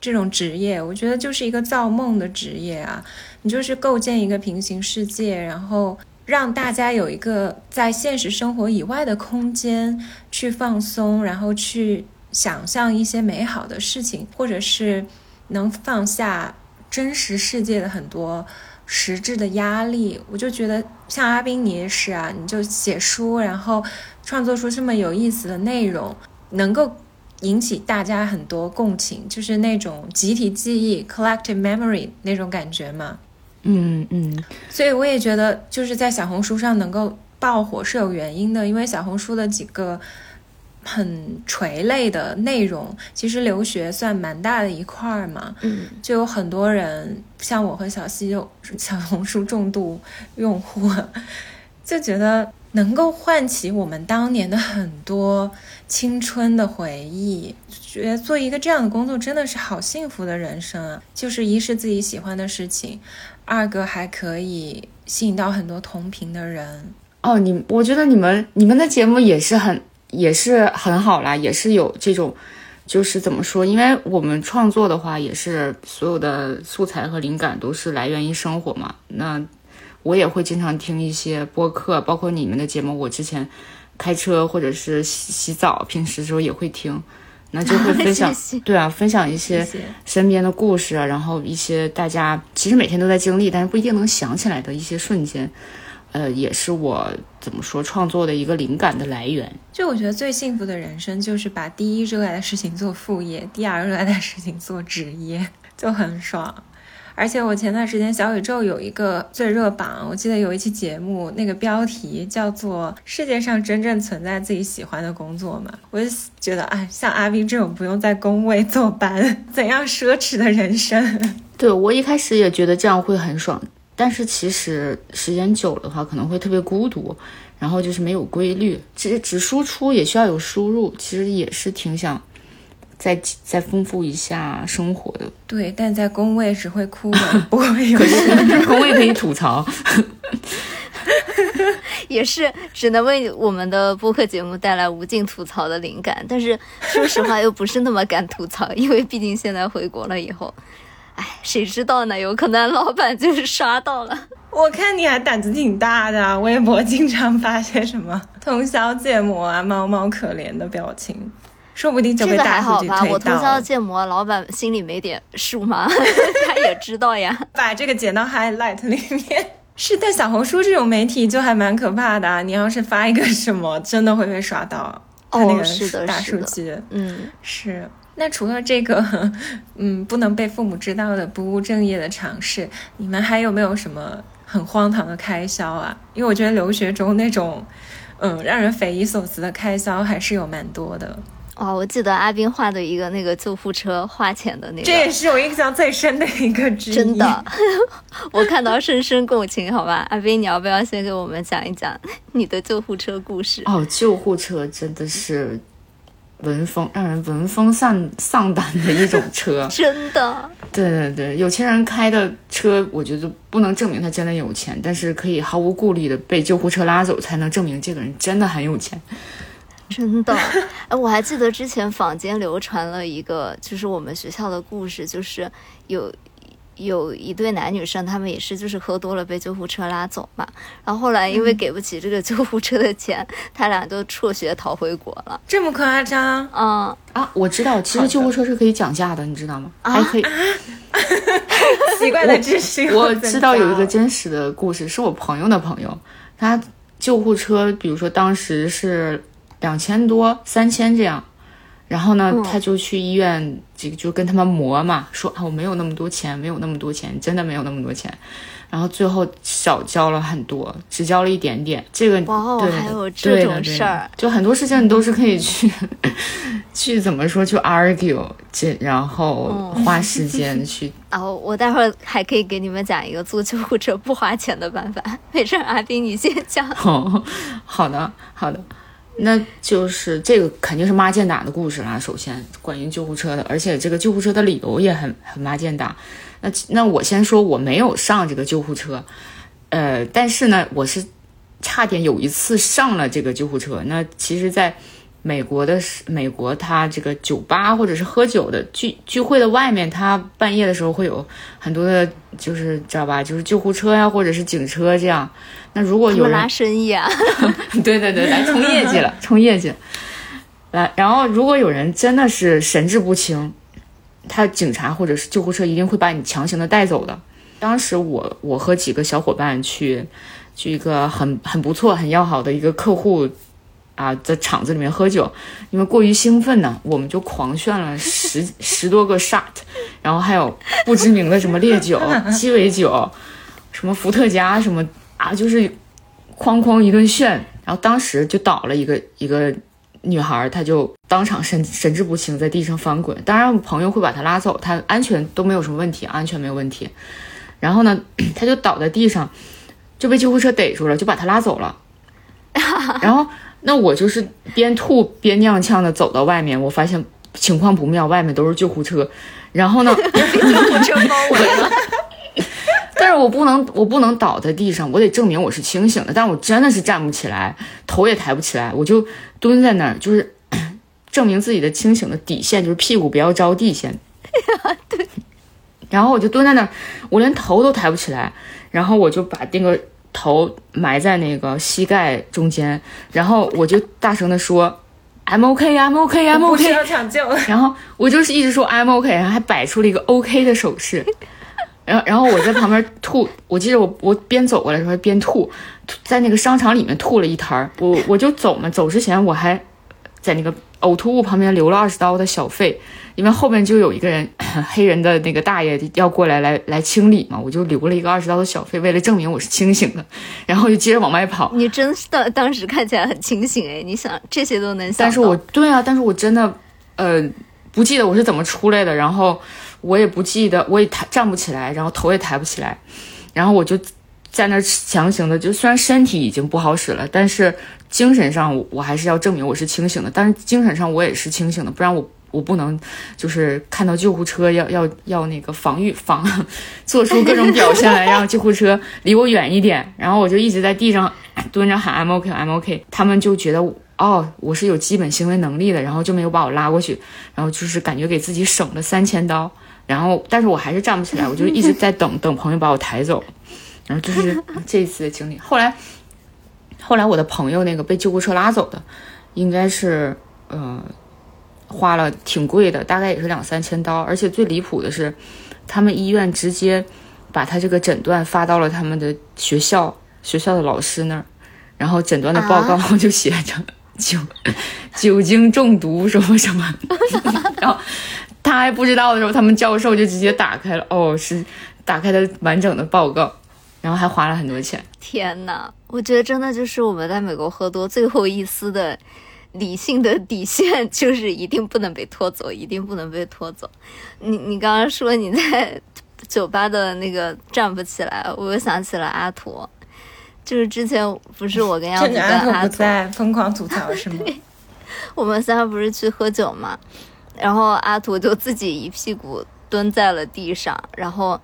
这种职业，我觉得就是一个造梦的职业啊。你就是构建一个平行世界，然后让大家有一个在现实生活以外的空间去放松，然后去想象一些美好的事情，或者是能放下。真实世界的很多实质的压力，我就觉得像阿宾你也是啊，你就写书，然后创作出这么有意思的内容，能够引起大家很多共情，就是那种集体记忆 （collective memory） 那种感觉嘛。嗯嗯。所以我也觉得，就是在小红书上能够爆火是有原因的，因为小红书的几个。很垂泪的内容，其实留学算蛮大的一块儿嘛，嗯，就有很多人像我和小西，就小红书重度用户，就觉得能够唤起我们当年的很多青春的回忆，觉得做一个这样的工作真的是好幸福的人生啊！就是一是自己喜欢的事情，二个还可以吸引到很多同频的人。哦，你我觉得你们你们的节目也是很。也是很好啦，也是有这种，就是怎么说？因为我们创作的话，也是所有的素材和灵感都是来源于生活嘛。那我也会经常听一些播客，包括你们的节目。我之前开车或者是洗洗澡，平时的时候也会听，那就会分享，对啊，分享一些身边的故事啊，然后一些大家其实每天都在经历，但是不一定能想起来的一些瞬间。呃，也是我怎么说创作的一个灵感的来源。就我觉得最幸福的人生就是把第一热爱的事情做副业，第二热爱的事情做职业，就很爽。而且我前段时间小宇宙有一个最热榜，我记得有一期节目，那个标题叫做“世界上真正存在自己喜欢的工作吗？”我就觉得，哎，像阿斌这种不用在工位坐班，怎样奢侈的人生？对我一开始也觉得这样会很爽，但是其实时间久了的话，可能会特别孤独，然后就是没有规律，其实只输出也需要有输入，其实也是挺想。再再丰富一下生活的，对，但在工位只会哭的，不会有。可是 工位可以吐槽，也是只能为我们的播客节目带来无尽吐槽的灵感。但是说实话，又不是那么敢吐槽，因为毕竟现在回国了以后，哎，谁知道呢？有可能老板就是刷到了。我看你还胆子挺大的，微博经常发些什么通宵建模啊、猫猫可怜的表情。说不定就被大数据推到。我通宵建模，老板心里没点数吗？他也知道呀。把这个剪到 highlight 里面。是，但小红书这种媒体就还蛮可怕的啊。你要是发一个什么，真的会被刷到。哦，是的，大数据。嗯，是。那除了这个，嗯，不能被父母知道的不务正业的尝试，你们还有没有什么很荒唐的开销啊？因为我觉得留学中那种，嗯，让人匪夷所思的开销还是有蛮多的。哇，我记得阿斌画的一个那个救护车花钱的那个，这也是我印象最深的一个之一。真的，我看到深深共情，好吧，阿斌，你要不要先给我们讲一讲你的救护车故事？哦，救护车真的是闻风让人闻风丧丧胆的一种车，真的。对对对，有钱人开的车，我觉得不能证明他真的有钱，但是可以毫无顾虑的被救护车拉走，才能证明这个人真的很有钱。真的，哎，我还记得之前坊间流传了一个，就是我们学校的故事，就是有有一对男女生，他们也是就是喝多了被救护车拉走嘛，然后后来因为给不起这个救护车的钱，他俩就辍学逃回国了。这么夸张？嗯啊，我知道，其实救护车是可以讲价的，你知道吗？还可以。奇怪的知识。我知道有一个真实的故事，是我朋友的朋友，他救护车，比如说当时是。两千多、三千这样，然后呢，他就去医院，这个就跟他们磨嘛，说啊，我没有那么多钱，没有那么多钱，真的没有那么多钱。然后最后少交了很多，只交了一点点。这个哇，还有这种事儿，就很多事情你都是可以去 去怎么说，去 argue，这然后花时间去。哦，我待会儿还可以给你们讲一个坐救护车不花钱的办法。没事，阿斌你先讲。哦，好的，好的。那就是这个肯定是妈见打的故事啦。首先，关于救护车的，而且这个救护车的理由也很很妈见打。那那我先说，我没有上这个救护车，呃，但是呢，我是差点有一次上了这个救护车。那其实，在美国的美国，他这个酒吧或者是喝酒的聚聚会的外面，他半夜的时候会有很多的，就是知道吧，就是救护车呀，或者是警车这样。那如果有人拉生意啊，对对对，来冲业绩了，冲业绩。来，然后如果有人真的是神志不清，他警察或者是救护车一定会把你强行的带走的。当时我我和几个小伙伴去去一个很很不错、很要好的一个客户啊，在厂子里面喝酒，因为过于兴奋呢，我们就狂炫了十十多个 shot，然后还有不知名的什么烈酒、鸡尾酒，什么伏特加什么。啊，就是哐哐一顿炫，然后当时就倒了一个一个女孩，她就当场神神志不清，在地上翻滚。当然，朋友会把她拉走，她安全都没有什么问题，安全没有问题。然后呢，她就倒在地上，就被救护车逮住了，就把她拉走了。然后，那我就是边吐边踉跄的走到外面，我发现情况不妙，外面都是救护车。然后呢，被救护车包围了。但是我不能，我不能倒在地上，我得证明我是清醒的。但我真的是站不起来，头也抬不起来，我就蹲在那儿，就是 证明自己的清醒的底线，就是屁股不要着地先。对。然后我就蹲在那儿，我连头都抬不起来，然后我就把那个头埋在那个膝盖中间，然后我就大声的说：“I'm OK, I'm OK, I'm OK。”需要抢救。然后我就是一直说 “I'm OK”，然后还摆出了一个 OK 的手势。然后然后我在旁边吐，我记得我我边走过来的时候边吐，在那个商场里面吐了一摊儿。我我就走嘛，走之前我还在那个呕吐物旁边留了二十刀的小费。因为后面就有一个人，黑人的那个大爷要过来来来清理嘛，我就留了一个二十刀的小费，为了证明我是清醒的，然后就接着往外跑。你真的当时看起来很清醒哎，你想这些都能想。但是我对啊，但是我真的呃不记得我是怎么出来的，然后我也不记得，我也抬站不起来，然后头也抬不起来，然后我就在那强行的，就虽然身体已经不好使了，但是精神上我还是要证明我是清醒的，但是精神上我也是清醒的，不然我。我不能，就是看到救护车要要要那个防御防，做出各种表现来让救护车离我远一点。然后我就一直在地上蹲着喊 MOK MOK。他们就觉得哦我是有基本行为能力的，然后就没有把我拉过去。然后就是感觉给自己省了三千刀。然后但是我还是站不起来，我就一直在等等朋友把我抬走。然后就是 这一次的经历。后来后来我的朋友那个被救护车拉走的，应该是呃。花了挺贵的，大概也是两三千刀，而且最离谱的是，他们医院直接把他这个诊断发到了他们的学校，学校的老师那儿，然后诊断的报告 就写着酒酒精中毒什么什么，然后他还不知道的时候，他们教授就直接打开了，哦，是打开的完整的报告，然后还花了很多钱。天呐，我觉得真的就是我们在美国喝多最后一丝的。理性的底线就是一定不能被拖走，一定不能被拖走。你你刚刚说你在酒吧的那个站不起来，我又想起了阿图，就是之前不是我跟杨子跟阿图在疯狂吐槽是吗？我们仨不是去喝酒嘛，然后阿图就自己一屁股蹲在了地上，然后。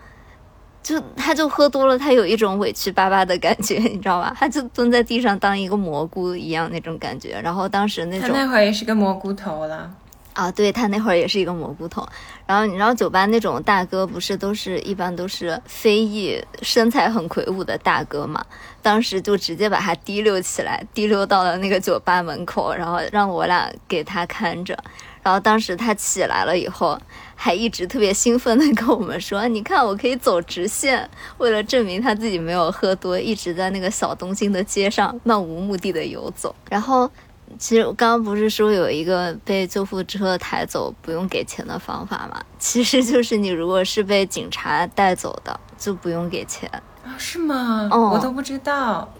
就他就喝多了，他有一种委屈巴巴的感觉，你知道吧？他就蹲在地上当一个蘑菇一样那种感觉。然后当时那种他那会儿也是个蘑菇头了啊，对他那会儿也是一个蘑菇头。然后你知道酒吧那种大哥不是都是一般都是非裔身材很魁梧的大哥嘛？当时就直接把他提溜起来，提溜到了那个酒吧门口，然后让我俩给他看着。然后当时他起来了以后。还一直特别兴奋的 跟我们说：“你看，我可以走直线。”为了证明他自己没有喝多，一直在那个小东京的街上漫无目的的游走。然后，其实我刚刚不是说有一个被救护车抬走不用给钱的方法吗？其实就是你如果是被警察带走的，就不用给钱啊？是吗？哦，我都不知道。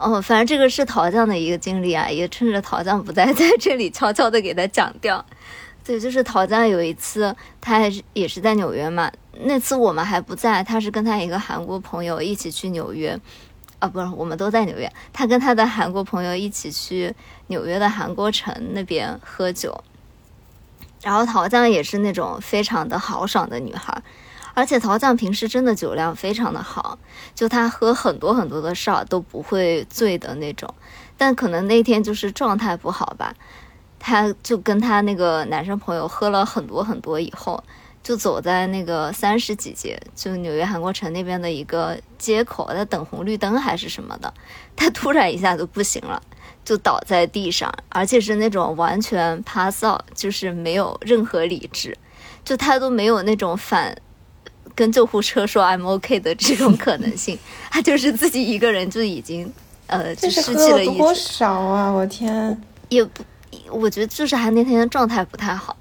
哦，反正这个是陶匠的一个经历啊，也趁着陶匠不在，在这里悄悄的给他讲掉。对，就是陶匠有一次，他还是也是在纽约嘛。那次我们还不在，他是跟他一个韩国朋友一起去纽约，啊，不是，我们都在纽约。他跟他的韩国朋友一起去纽约的韩国城那边喝酒。然后陶匠也是那种非常的豪爽的女孩，而且陶匠平时真的酒量非常的好，就他喝很多很多的少都不会醉的那种。但可能那天就是状态不好吧。他就跟他那个男生朋友喝了很多很多以后，就走在那个三十几街，就纽约韩国城那边的一个街口，在等红绿灯还是什么的。他突然一下子不行了，就倒在地上，而且是那种完全 pass out，就是没有任何理智，就他都没有那种反跟救护车说 I'm OK 的这种 可能性。他就是自己一个人就已经呃就失去了意识。多少啊！我天，也不。我觉得就是他那天状态不太好，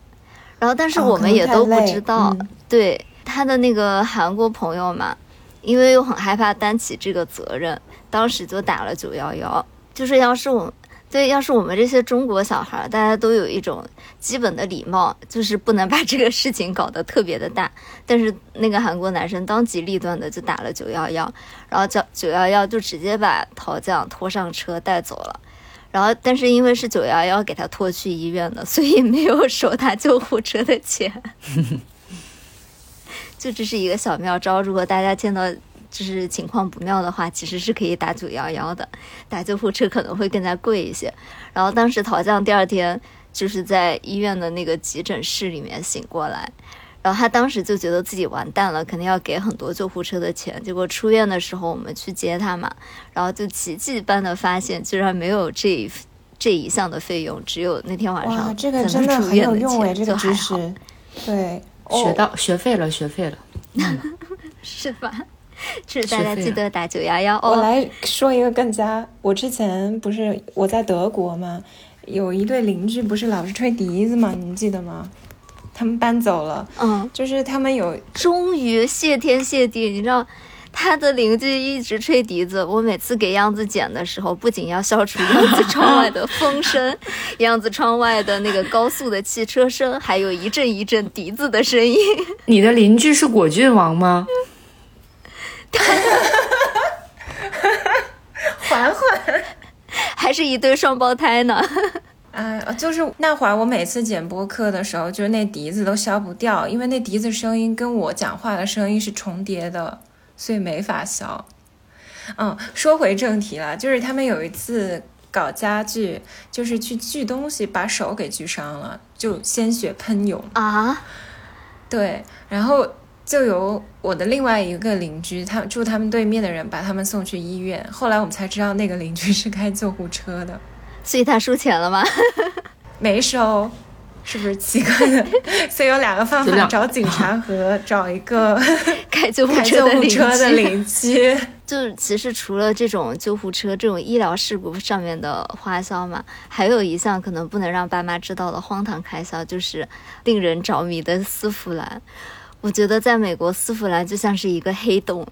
然后但是我们也都不知道，对他的那个韩国朋友嘛，因为又很害怕担起这个责任，当时就打了九幺幺。就是要是我，对，要是我们这些中国小孩，大家都有一种基本的礼貌，就是不能把这个事情搞得特别的大。但是那个韩国男生当机立断的就打了九幺幺，然后叫九幺幺就直接把陶匠拖上车带走了。然后，但是因为是九幺幺给他拖去医院的，所以没有收他救护车的钱。就这是一个小妙招，如果大家见到就是情况不妙的话，其实是可以打九幺幺的，打救护车可能会更加贵一些。然后当时陶匠第二天就是在医院的那个急诊室里面醒过来。然后他当时就觉得自己完蛋了，肯定要给很多救护车的钱。结果出院的时候，我们去接他嘛，然后就奇迹般的发现，居然没有这一这一项的费用，只有那天晚上这个真的很有用哎，这个知识，对，学到学废了，学废了。是吧？是大家记得打九幺幺哦。我来说一个更加，我之前不是我在德国嘛，有一对邻居不是老是吹笛子嘛，你们记得吗？他们搬走了，嗯，就是他们有终于谢天谢地，你知道。他的邻居一直吹笛子，我每次给样子剪的时候，不仅要消除样子窗外的风声，样子窗外的那个高速的汽车声，还有一阵一阵笛子的声音。你的邻居是果郡王吗？缓缓，还是一对双胞胎呢？哎，就是那会儿我每次剪播客的时候，就是那笛子都消不掉，因为那笛子声音跟我讲话的声音是重叠的。所以没法消。嗯，说回正题了，就是他们有一次搞家具，就是去锯东西，把手给锯伤了，就鲜血喷涌啊。对，然后就由我的另外一个邻居，他住他们对面的人把他们送去医院。后来我们才知道，那个邻居是开救护车的。所以他收钱了吗？没收。是不是奇怪的？所以有两个方法：找警察和找一个 开救护车的邻居。就是其实除了这种救护车这种医疗事故上面的花销嘛，还有一项可能不能让爸妈知道的荒唐开销，就是令人着迷的丝芙兰。我觉得在美国，丝芙兰就像是一个黑洞，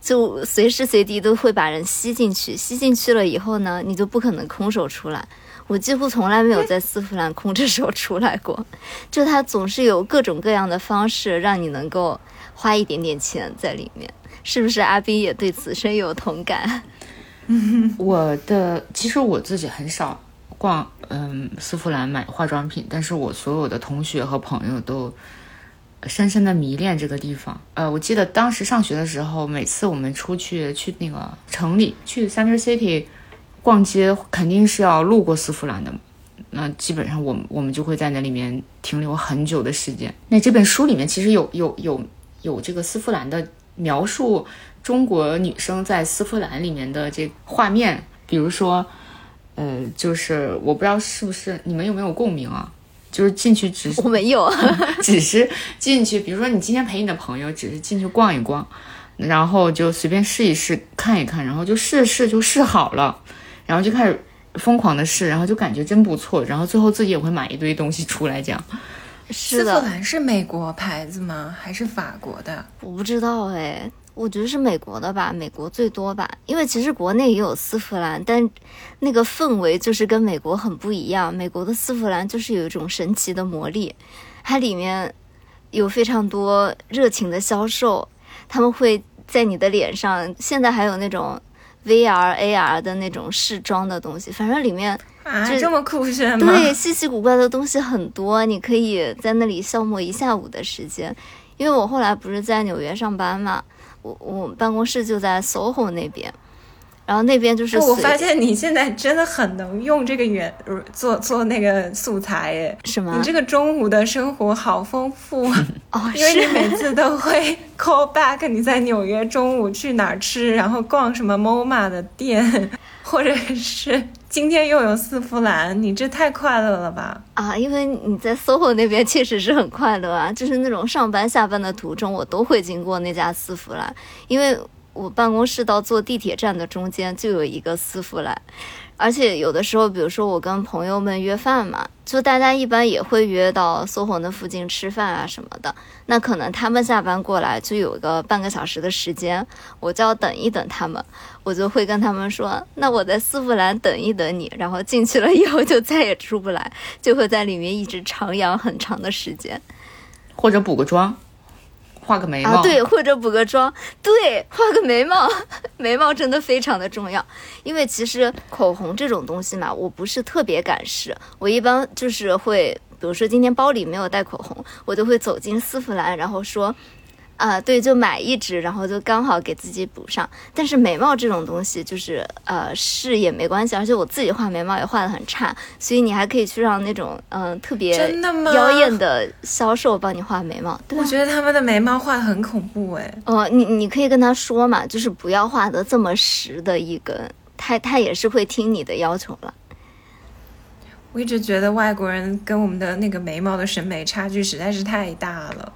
就随时随地都会把人吸进去。吸进去了以后呢，你就不可能空手出来。我几乎从来没有在丝芙兰空着手出来过，就它总是有各种各样的方式让你能够花一点点钱在里面，是不是？阿斌也对此深有同感。我的其实我自己很少逛嗯丝芙兰买化妆品，但是我所有的同学和朋友都深深的迷恋这个地方。呃，我记得当时上学的时候，每次我们出去去那个城里去 Center City。逛街肯定是要路过丝芙兰的，那基本上我们我们就会在那里面停留很久的时间。那这本书里面其实有有有有这个丝芙兰的描述，中国女生在丝芙兰里面的这画面，比如说，呃，就是我不知道是不是你们有没有共鸣啊？就是进去只是 我没有，只是进去，比如说你今天陪你的朋友，只是进去逛一逛，然后就随便试一试看一看，然后就试试就试好了。然后就开始疯狂的试，然后就感觉真不错，然后最后自己也会买一堆东西出来。这样，丝芙兰是美国牌子吗？还是法国的？我不知道哎，我觉得是美国的吧，美国最多吧。因为其实国内也有丝芙兰，但那个氛围就是跟美国很不一样。美国的丝芙兰就是有一种神奇的魔力，它里面有非常多热情的销售，他们会在你的脸上，现在还有那种。VR、AR 的那种试装的东西，反正里面啊这么酷炫吗？对，稀奇古怪的东西很多，你可以在那里消磨一下午的时间。因为我后来不是在纽约上班嘛，我我办公室就在 SOHO 那边。然后那边就是，我发现你现在真的很能用这个原做做那个素材诶，是吗？你这个中午的生活好丰富 哦，因为你每次都会 call back 你在纽约中午去哪儿吃，然后逛什么 MoMA 的店，或者是今天又有丝芙兰，你这太快乐了吧？啊，因为你在 SOHO 那边确实是很快乐啊，就是那种上班下班的途中，我都会经过那家丝芙兰，因为。我办公室到坐地铁站的中间就有一个丝芙兰，而且有的时候，比如说我跟朋友们约饭嘛，就大家一般也会约到 SOHO 那附近吃饭啊什么的。那可能他们下班过来就有个半个小时的时间，我就要等一等他们，我就会跟他们说：“那我在丝芙兰等一等你。”然后进去了以后就再也出不来，就会在里面一直徜徉很长的时间，或者补个妆。画个眉毛。啊，对，或者补个妆，对，画个眉毛，眉毛真的非常的重要，因为其实口红这种东西嘛，我不是特别敢试，我一般就是会，比如说今天包里没有带口红，我就会走进丝芙兰，然后说。啊，对，就买一支，然后就刚好给自己补上。但是眉毛这种东西，就是呃试也没关系，而且我自己画眉毛也画的很差，所以你还可以去让那种嗯特别妖艳的销售帮你画眉毛。我觉得他们的眉毛画的很恐怖哎。哦，你你可以跟他说嘛，就是不要画的这么实的一根，他他也是会听你的要求了。我一直觉得外国人跟我们的那个眉毛的审美差距实在是太大了。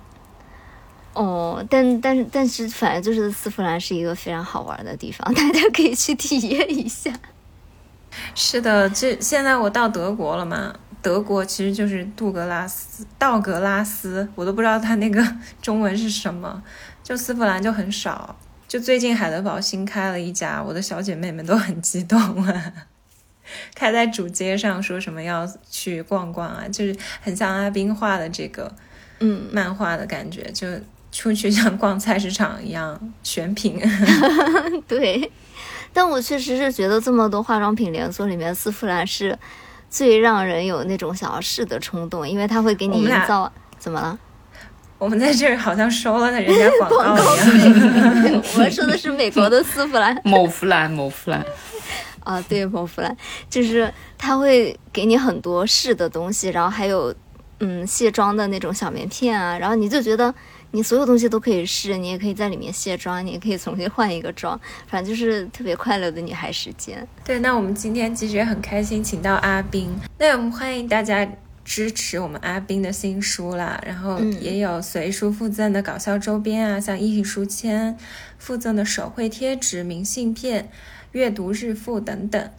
哦，但但是但是，反正就是丝芙兰是一个非常好玩的地方，大家可以去体验一下。是的，这现在我到德国了嘛？德国其实就是杜格拉斯、道格拉斯，我都不知道它那个 中文是什么。就丝芙兰就很少。就最近海德堡新开了一家，我的小姐妹们都很激动啊，开在主街上，说什么要去逛逛啊，就是很像阿斌画的这个嗯漫画的感觉，就出去像逛菜市场一样选品。对，但我确实是觉得这么多化妆品连锁里面，丝芙兰是最让人有那种想要试的冲动，因为它会给你营造怎么了？我们在这儿好像收了人家 广告一样。我说的是美国的丝芙 兰，某芙兰，某芙兰。啊，对，某芙兰，就是它会给你很多试的东西，然后还有嗯卸妆的那种小棉片啊，然后你就觉得你所有东西都可以试，你也可以在里面卸妆，你也可以重新换一个妆，反正就是特别快乐的女孩时间。对，那我们今天其实也很开心，请到阿冰，那我们欢迎大家。支持我们阿斌的新书啦，然后也有随书附赠的搞笑周边啊，像一体书签、附赠的手绘贴纸、明信片、阅读日复等等。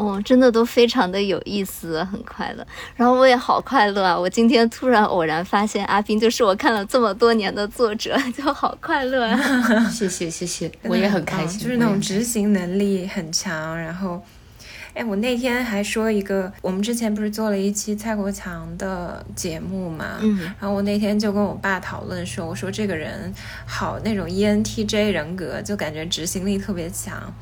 哦，真的都非常的有意思，很快乐。然后我也好快乐啊！我今天突然偶然发现阿斌就是我看了这么多年的作者，就好快乐啊！谢谢谢谢，我也很开心，就是那种执行能力很强，然后。哎，我那天还说一个，我们之前不是做了一期蔡国强的节目嘛，嗯，然后我那天就跟我爸讨论说，我说这个人好那种 ENTJ 人格，就感觉执行力特别强，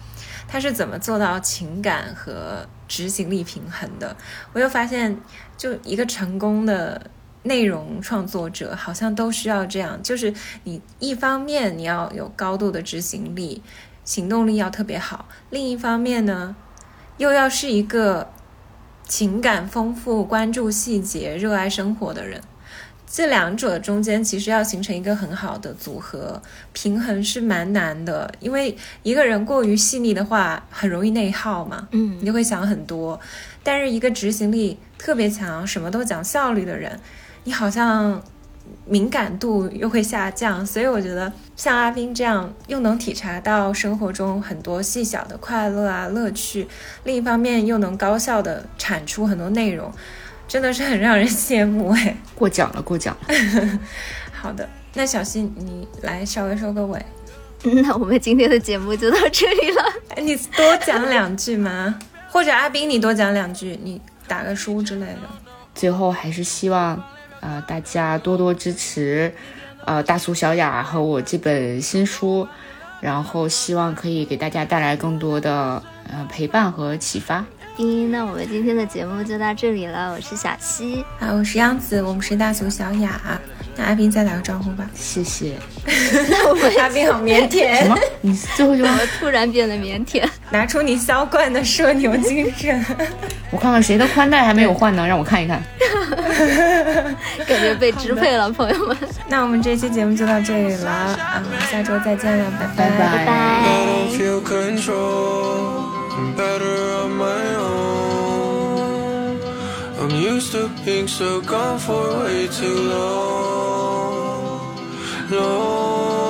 他是怎么做到情感和执行力平衡的？我又发现，就一个成功的内容创作者，好像都需要这样，就是你一方面你要有高度的执行力，行动力要特别好，另一方面呢？又要是一个情感丰富、关注细节、热爱生活的人，这两者中间其实要形成一个很好的组合，平衡是蛮难的。因为一个人过于细腻的话，很容易内耗嘛，嗯，你就会想很多。但是一个执行力特别强、什么都讲效率的人，你好像。敏感度又会下降，所以我觉得像阿斌这样又能体察到生活中很多细小的快乐啊乐趣，另一方面又能高效的产出很多内容，真的是很让人羡慕哎。过奖了，过奖了。好的，那小新你来稍微收个尾。那我们今天的节目就到这里了。你多讲两句吗？或者阿斌你多讲两句，你打个书之类的。最后还是希望。呃，大家多多支持，呃，大苏小雅和我这本新书，然后希望可以给大家带来更多的呃陪伴和启发。嗯，那我们今天的节目就到这里了，我是小溪，啊，我是杨子，我们是大苏小雅。那阿斌再打个招呼吧，谢谢。那我们阿斌好腼腆，什么？你最后就突然变得腼腆，拿出你销冠的社牛精神。我看看谁的宽带还没有换呢？让我看一看。感觉被支配了，朋友们。那我们这期节目就到这里了，啊，下周再见了，拜拜拜拜。I'm used to being so gone for way too long, long.